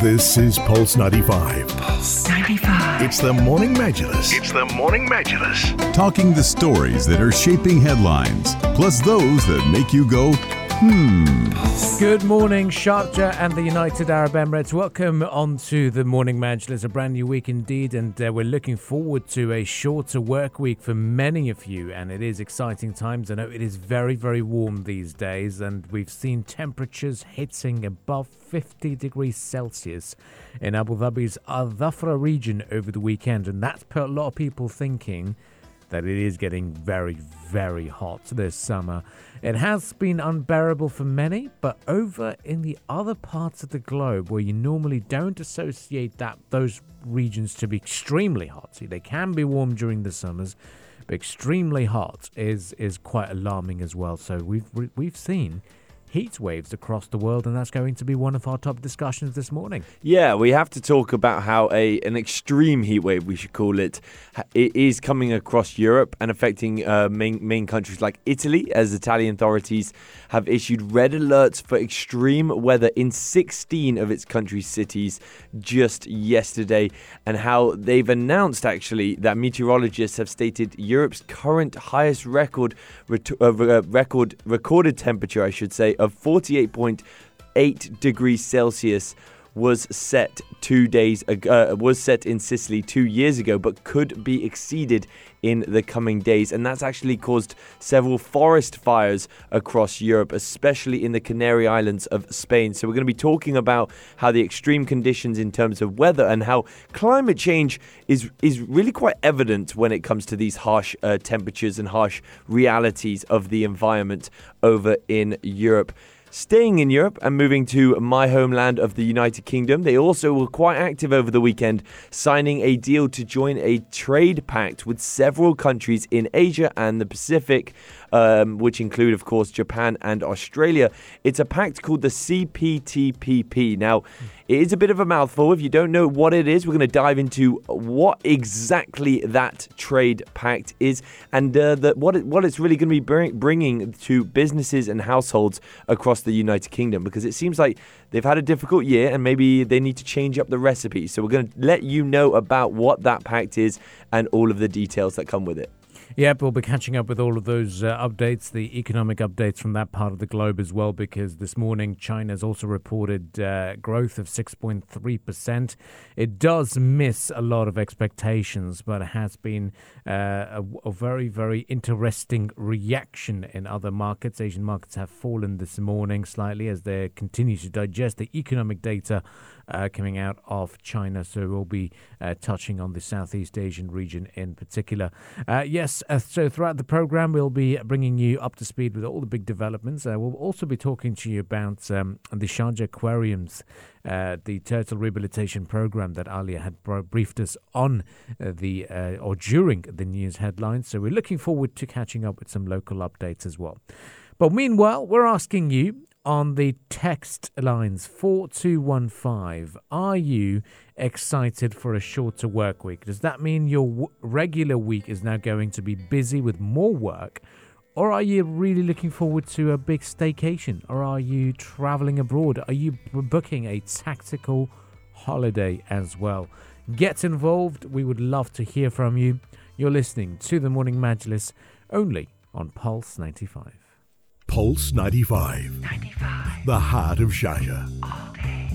This is Pulse 95. Pulse 95. It's the Morning Majlis. It's the Morning Majlis. Talking the stories that are shaping headlines, plus those that make you go, hmm. Good morning, Sharjah and the United Arab Emirates. Welcome on to the Morning Majlis, a brand new week indeed, and uh, we're looking forward to a shorter work week for many of you, and it is exciting times. I know it is very, very warm these days, and we've seen temperatures hitting above 50 degrees Celsius in Abu Dhabi's Al Dhafra region over the weekend, and that's put a lot of people thinking that it is getting very, very hot this summer. It has been unbearable for many, but over in the other parts of the globe where you normally don't associate that those regions to be extremely hot, see, they can be warm during the summers, but extremely hot is is quite alarming as well. So we've we've seen heat waves across the world, and that's going to be one of our top discussions this morning. Yeah, we have to talk about how a an extreme heat wave, we should call it, it is coming across Europe and affecting uh, main main countries like Italy, as Italian authorities have issued red alerts for extreme weather in 16 of its country's cities just yesterday, and how they've announced actually that meteorologists have stated Europe's current highest record uh, record recorded temperature, I should say, of 48.8 degrees Celsius was set two days ago, uh, was set in Sicily two years ago, but could be exceeded in the coming days. And that's actually caused several forest fires across Europe, especially in the Canary Islands of Spain. So we're going to be talking about how the extreme conditions in terms of weather and how climate change is is really quite evident when it comes to these harsh uh, temperatures and harsh realities of the environment over in Europe. Staying in Europe and moving to my homeland of the United Kingdom, they also were quite active over the weekend, signing a deal to join a trade pact with several countries in Asia and the Pacific um, which include, of course, Japan and Australia. It's a pact called the CPTPP. Now, it is a bit of a mouthful. If you don't know what it is, we're going to dive into what exactly that trade pact is and uh, the, what, it, what it's really going to be bring, bringing to businesses and households across the United Kingdom because it seems like they've had a difficult year and maybe they need to change up the recipe. So we're going to let you know about what that pact is and all of the details that come with it. Yep, we'll be catching up with all of those uh, updates, the economic updates from that part of the globe as well, because this morning China has also reported uh, growth of 6.3%. It does miss a lot of expectations, but it has been uh, a, a, very, very interesting reaction in other markets. Asian markets have fallen this morning slightly as they continue to digest the economic data uh, coming out of China. So we'll be uh, touching on the Southeast Asian region in particular. Uh, yes, uh, so throughout the program, we'll be bringing you up to speed with all the big developments. Uh, we'll also be talking to you about um, the Sharjah aquariums. Uh, the turtle rehabilitation program that Alia had briefed us on uh, the uh, or during the news headlines. So we're looking forward to catching up with some local updates as well. But meanwhile, we're asking you on the text lines 4215. Are you excited for a shorter work week? Does that mean your w- regular week is now going to be busy with more work? Or are you really looking forward to a big staycation? Or are you traveling abroad? Are you b- booking a tactical holiday as well? Get involved. We would love to hear from you. You're listening to the Morning Majlis only on Pulse 95. Pulse 95. 95. The heart of Sharjah. All day.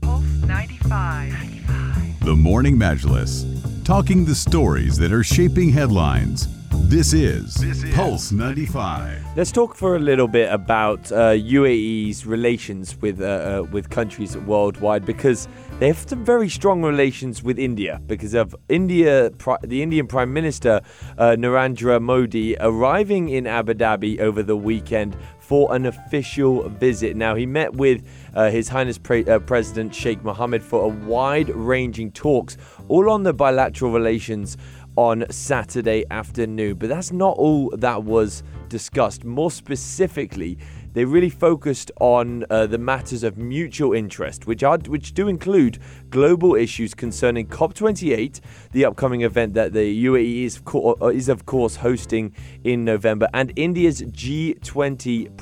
Pulse 95. 95. The Morning Majlis. Talking the stories that are shaping headlines. This is, this is Pulse 95. Let's talk for a little bit about uh, UAE's relations with uh, uh, with countries worldwide because they have some very strong relations with India because of India, the Indian Prime Minister uh, Narendra Modi arriving in Abu Dhabi over the weekend for an official visit. Now, he met with uh, His Highness Pre- uh, President Sheikh Mohammed for a wide ranging talks, all on the bilateral relations on Saturday afternoon. But that's not all that was discussed. More specifically, they really focused on uh, the matters of mutual interest, which are which do include global issues concerning COP28, the upcoming event that the UAE is, co- uh, is of course hosting in November, and India's G20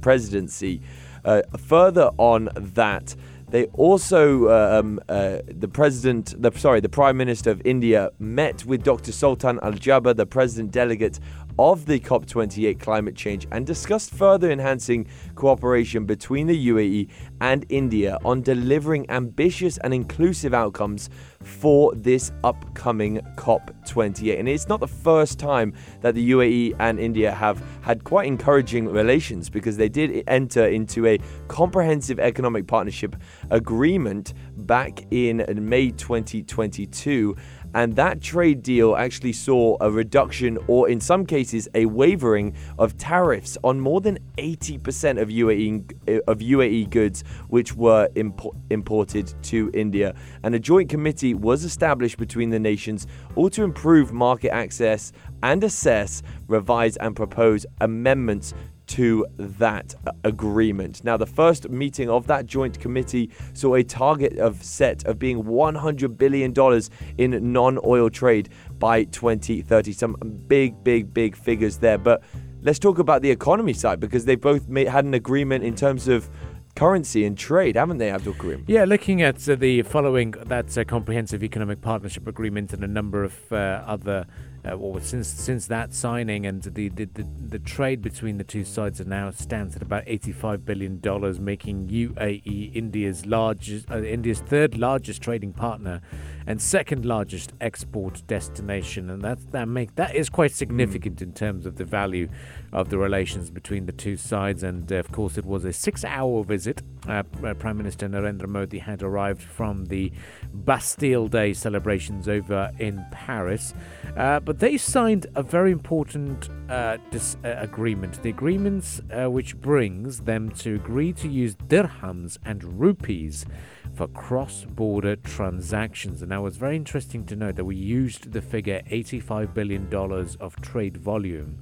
presidency. Uh, further on that, They also, um, uh, the president, the sorry, the prime minister of India met with Dr. Sultan Al Jaber, the president delegate of the COP28 climate change, and discussed further enhancing cooperation between the UAE and India on delivering ambitious and inclusive outcomes for this upcoming COP28. And it's not the first time that the UAE and India have had quite encouraging relations because they did enter into a comprehensive economic partnership agreement back in May 2022 and that trade deal actually saw a reduction, or in some cases, a wavering of tariffs on more than 80% of UAE of UAE goods which were impo- imported to India. And a joint committee was established between the nations, all to improve market access and assess, revise, and propose amendments to that uh, agreement. Now, the first meeting of that joint committee saw a target of set of being $100 billion in non oil trade by 2030. Some big, big, big figures there. But let's talk about the economy side because they both made, had an agreement in terms of currency and trade, haven't they, Abdul Karim? Yeah, looking at uh, the following, that's a comprehensive economic partnership agreement and a number of uh, other uh, well, since since that signing and the, the, the, the, trade between the two sides are now stands at about 85 billion dollars, making UAE India's largest, uh, India's third largest trading partner, and second largest export destination, and that that make that is quite significant mm. in terms of the value of the relations between the two sides. And uh, of course, it was a six-hour visit. Uh, uh, Prime Minister Narendra Modi had arrived from the Bastille Day celebrations over in Paris. Uh, but they signed a very important uh, dis- uh, agreement. The agreements uh, which brings them to agree to use dirhams and rupees for cross border transactions. And now it's very interesting to note that we used the figure $85 billion of trade volume.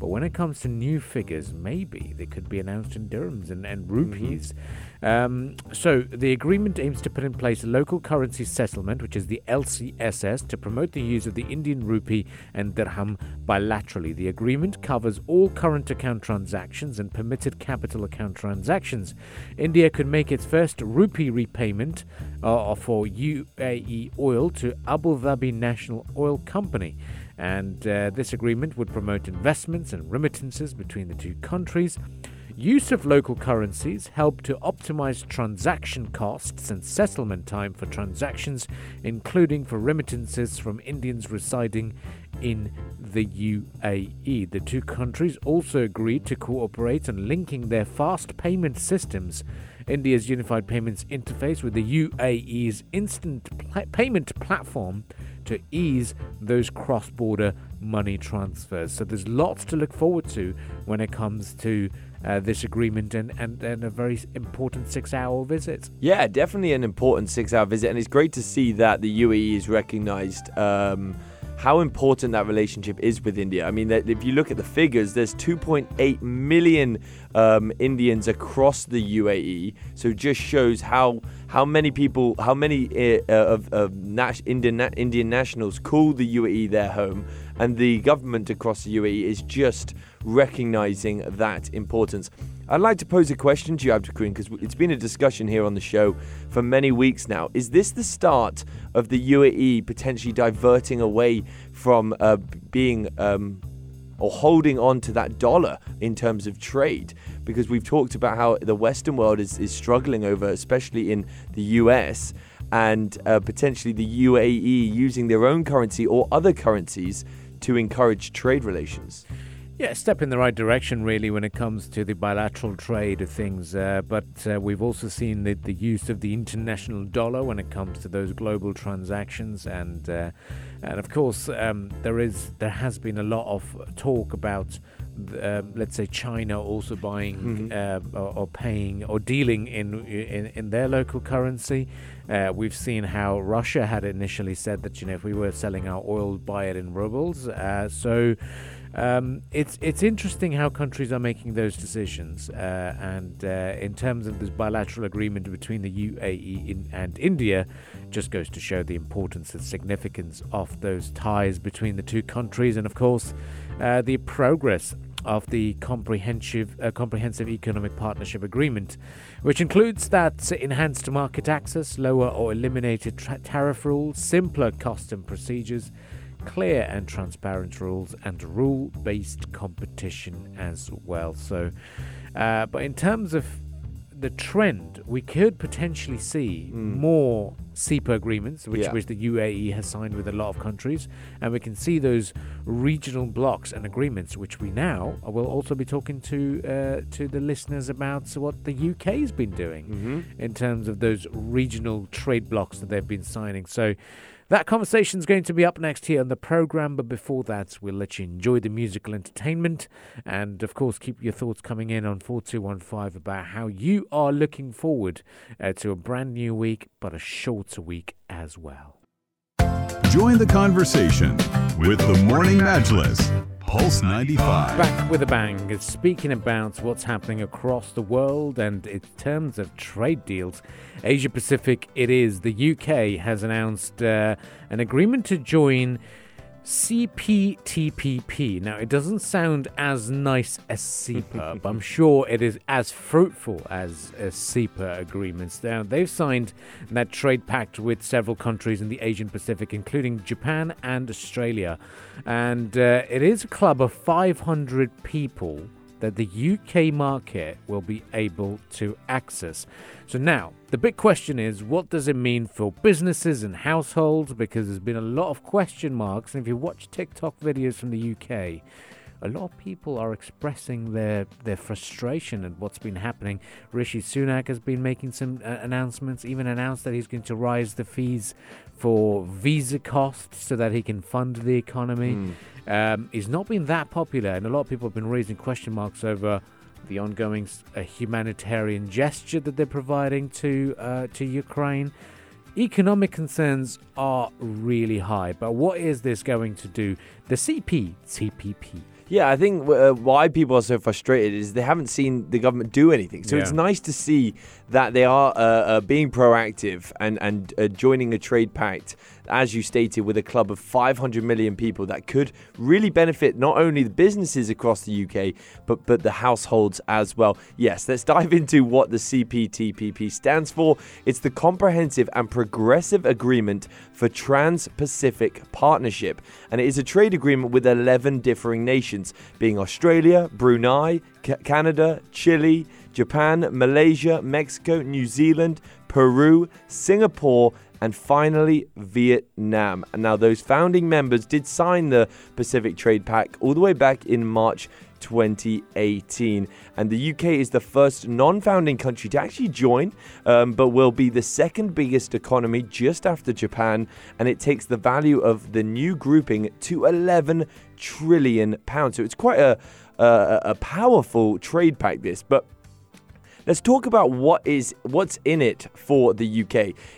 But when it comes to new figures, maybe they could be announced in dirhams and, and rupees. Mm-hmm. Um, so the agreement aims to put in place a local currency settlement, which is the LCSS, to promote the use of the Indian rupee and dirham bilaterally. The agreement covers all current account transactions and permitted capital account transactions. India could make its first rupee repayment uh, for UAE oil to Abu Dhabi National Oil Company. And uh, this agreement would promote investments and remittances between the two countries. Use of local currencies help to optimize transaction costs and settlement time for transactions, including for remittances from Indians residing in the UAE. The two countries also agreed to cooperate on linking their fast payment systems. India's Unified Payments Interface with the UAE's instant pl- payment platform to ease those cross border money transfers. So there's lots to look forward to when it comes to uh, this agreement and, and, and a very important six hour visit. Yeah, definitely an important six hour visit. And it's great to see that the UAE is recognized. Um, how important that relationship is with India. I mean, if you look at the figures, there's 2.8 million um, Indians across the UAE. So just shows how how many people, how many uh, of, of Indian Indian nationals call the UAE their home, and the government across the UAE is just recognizing that importance. I'd like to pose a question to you, Abdul because it's been a discussion here on the show for many weeks now. Is this the start of the UAE potentially diverting away from uh, being um, or holding on to that dollar in terms of trade? Because we've talked about how the Western world is, is struggling over, especially in the US, and uh, potentially the UAE using their own currency or other currencies to encourage trade relations. Yeah, step in the right direction, really, when it comes to the bilateral trade of things. Uh, but uh, we've also seen the, the use of the international dollar when it comes to those global transactions, and uh, and of course, um, there is there has been a lot of talk about. Uh, let's say China also buying mm-hmm. Uh, or, or, paying or dealing in in, in their local currency. Uh, we've seen how Russia had initially said that you know if we were selling our oil, buy it in rubles. so um, it's it's interesting how countries are making those decisions, uh, and uh, in terms of this bilateral agreement between the UAE in, and India, just goes to show the importance and significance of those ties between the two countries, and of course, uh, the progress of the comprehensive uh, comprehensive economic partnership agreement, which includes that enhanced market access, lower or eliminated tra- tariff rules, simpler custom procedures, clear and transparent rules, and rule-based competition as well. So, uh, but in terms of the trend, we could potentially see more CEPA agreements, which, Yeah. which the UAE has signed with a lot of countries, and we can see those regional blocks and agreements, which we now will also be talking to uh, to the listeners about what the UK has been doing in terms of those regional trade blocks that they've been signing. So. That conversation is going to be up next here on the program, but before that, we'll let you enjoy the musical entertainment. And of course, keep your thoughts coming in on 4215 about how you are looking forward uh, to a brand new week, but a shorter week as well. Join the conversation with the Morning Majlis, Pulse 95. Back with a bang. is Speaking about what's happening across the world and in terms of trade deals, Asia Pacific, it is. The UK has announced uh, an agreement to join CPTPP. Now, it doesn't sound as nice as CEPA, but I'm sure it is as fruitful as, as agreements. Now, they've signed that trade pact with several countries in the Asian Pacific, including Japan and Australia. And uh, it is a club of 500 people that the UK market will be able to access. So now, the big question is what does it mean for businesses and households? Because there's been a lot of question marks. And if you watch TikTok videos from the UK, a lot of people are expressing their, their frustration at what's been happening. Rishi Sunak has been making some uh, announcements, even announced that he's going to rise the fees for visa costs so that he can fund the economy. Um, he's not been that popular, and a lot of people have been raising question marks over the ongoing uh, humanitarian gesture that they're providing to uh, to Ukraine. Economic concerns are really high, but what is this going to do? The CPTPP. Yeah, I think uh, why people are so frustrated is they haven't seen the government do anything. So it's nice to see that they are uh, uh, being proactive and and uh, joining a trade pact, as you stated, with a club of 500 million people that could really benefit not only the businesses across the UK but but the households as well. Yes, let's dive into what the CPTPP stands for. It's the Comprehensive and Progressive Agreement for Trans-Pacific Partnership, and it is a trade agreement with 11 differing nations, being Australia, Brunei, Ca- Canada, Chile, Japan, Malaysia, Mexico, New Zealand, Peru, Singapore, and finally Vietnam. And now those founding members did sign the Pacific Trade Pact all the way back in March 2018. And the UK is the first non founding country to actually join, um, but will be the second biggest economy just after Japan. And it takes the value of the new grouping to 11 trillion pounds. So it's quite a, a, a powerful trade pact, this. But Let's talk about what is what's in it for the UK.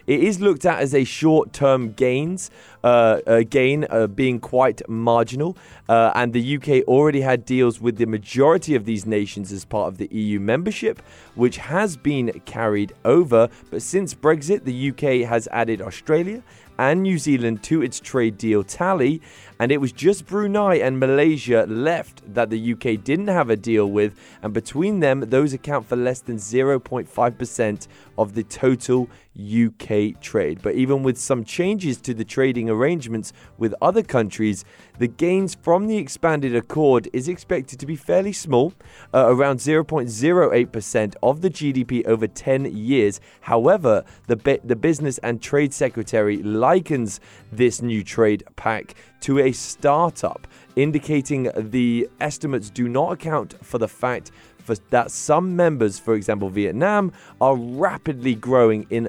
It is looked at as a short-term gains, uh, uh, gain uh, being quite marginal, uh, and the UK already had deals with the majority of these nations as part of the EU membership, which has been carried over. But since Brexit, the UK has added Australia and New Zealand to its trade deal tally, and it was just Brunei and Malaysia left that the UK didn't have a deal with, and between them, those account for less than 0.5% of the total UK trade. But even with some changes to the trading arrangements with other countries, the gains from the expanded accord is expected to be fairly small, uh, around 0.08% of the GDP over 10 years. However, the, be- the Business and Trade Secretary likens this new trade pack to a startup, indicating the estimates do not account for the fact for that some members, for example Vietnam, are rapidly growing in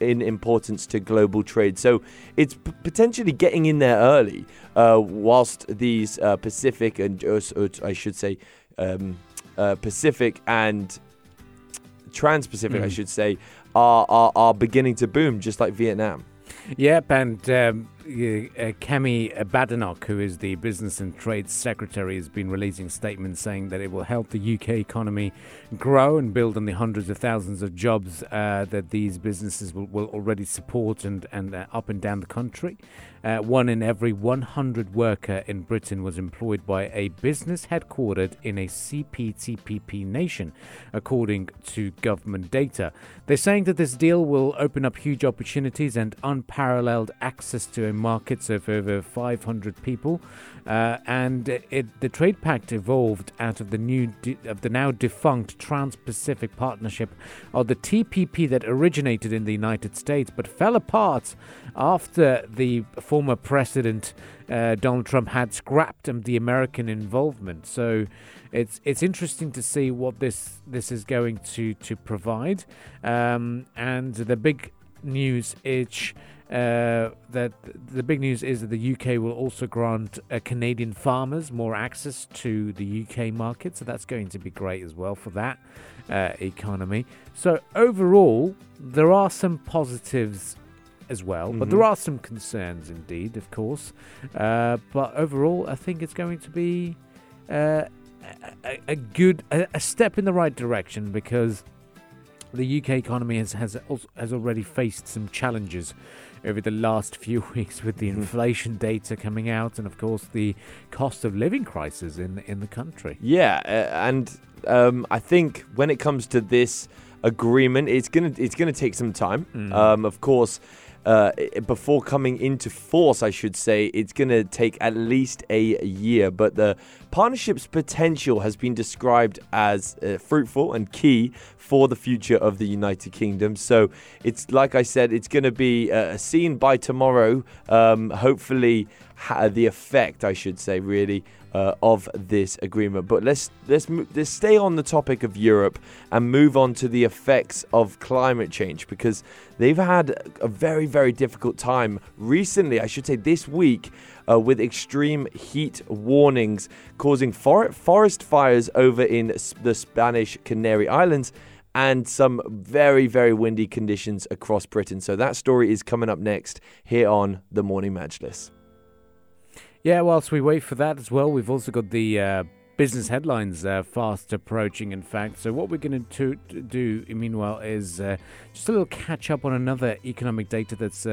in importance to global trade. So it's p- potentially getting in there early, uh, whilst these uh, Pacific and uh, uh, I should say um, uh, Pacific and Trans-Pacific, I Mm. should say, are, are are beginning to boom, just like Vietnam. Yep, and um, uh, Kemi Badenoch, who is the Business and Trade Secretary, has been releasing statements saying that it will help the UK economy grow and build on the hundreds of thousands of jobs uh, that these businesses will, will already support and, and uh, up and down the country. Uh, one in every 100 worker in Britain was employed by a business headquartered in a CPTPP nation, according to government data. They're saying that this deal will open up huge opportunities and unparalleled access to a market of over 500 people. Uh, and it, the trade pact evolved out of the new de- of the now defunct Trans-Pacific Partnership, or the TPP that originated in the United States but fell apart after the former president uh, Donald Trump had scrapped the American involvement. So it's it's interesting to see what this this is going to to provide. Um, and the big news is. Uh, that the big news is that the UK will also grant uh, Canadian farmers more access to the UK market, so that's going to be great as well for that uh, economy. So overall, there are some positives as well, mm-hmm. but there are some concerns indeed, of course. Uh, but overall, I think it's going to be uh, a, a, good a, a step in the right direction because the UK economy has has has already faced some challenges over the last few weeks with the mm-hmm. inflation data coming out, and of course the cost of living crisis in in the country. Yeah, uh, and um, I think when it comes to this agreement, it's gonna it's gonna take some time. Mm. Um, of course. Uh, before coming into force, I should say, it's going to take at least a year. But the partnership's potential has been described as uh, fruitful and key for the future of the United Kingdom. So it's like I said, it's going to be uh, seen by tomorrow. Um, hopefully, ha- the effect, I should say, really uh, of this agreement. But let's let's let's stay on the topic of Europe and move on to the effects of climate change because they've had a very very difficult time recently. I should say this week. Uh, with extreme heat warnings causing for- forest fires over in the Spanish Canary Islands and some very, very windy conditions across Britain. So that story is coming up next here on the Morning Majlis. Yeah, whilst we wait for that as well, we've also got the uh, business headlines uh, fast approaching, in fact. So, what we're going to do, meanwhile, is uh, just a little catch up on another economic data that's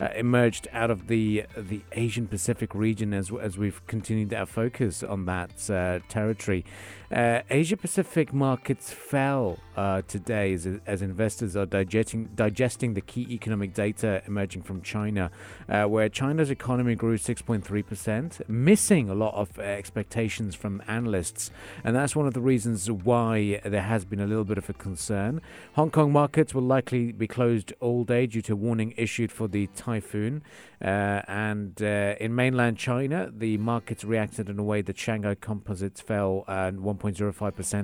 uh, emerged out of the the Asian Pacific region as as we've continued our focus on that uh, territory. Uh, Asia Pacific markets fell uh, today as, as, investors are digesting digesting the key economic data emerging from China, uh, where China's economy grew 6.3 percent, missing a lot of expectations from analysts, and that's one of the reasons why there has been a little bit of a concern. Hong Kong markets will likely be closed all day due to warning issued for the typhoon. Uh, and uh, in mainland China, the markets reacted in a way that Shanghai composites fell uh, 1.05%.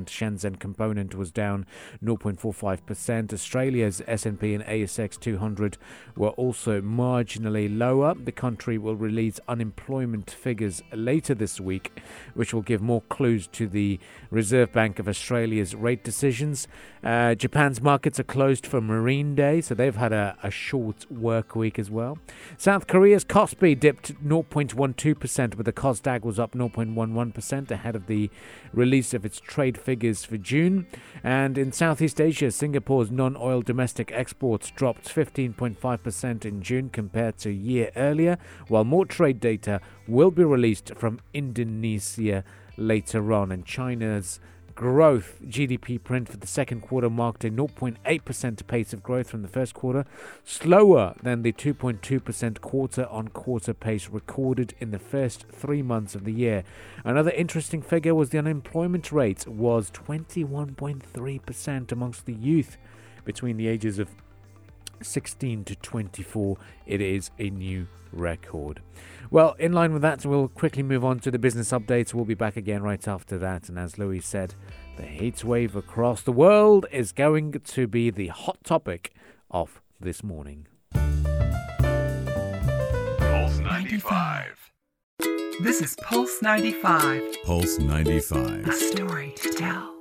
Shenzhen component was down 0.45%. Australia's S&P and ASX 200 were also marginally lower. The country will release unemployment figures later this week, which will give more clues to the Reserve Bank of Australia's rate decisions. Uh, Japan's markets are closed for Marine Day, so they've had a, a short work week as well. South Korea's Kospi dipped 0.12%, but the Kosdaq was up 0.11% ahead of the release of its trade figures for June. And in Southeast Asia, Singapore's non oil domestic exports dropped 15.5% in June compared to a year earlier, while more trade data will be released from Indonesia later on. And China's growth. GDP print for the second quarter marked a 0.8% pace of growth from the first quarter, slower than the 2.2% quarter on quarter pace recorded in the first three months of the year. Another interesting figure was the unemployment rate was 21.3% amongst the youth between the ages of 16 to 24. It is a new record. Well, in line with that, we'll quickly move on to the business updates. We'll be back again right after that. And as Louis said, the heat wave across the world is going to be the hot topic of this morning. Pulse 95. This is Pulse 95. Pulse 95. A story to tell.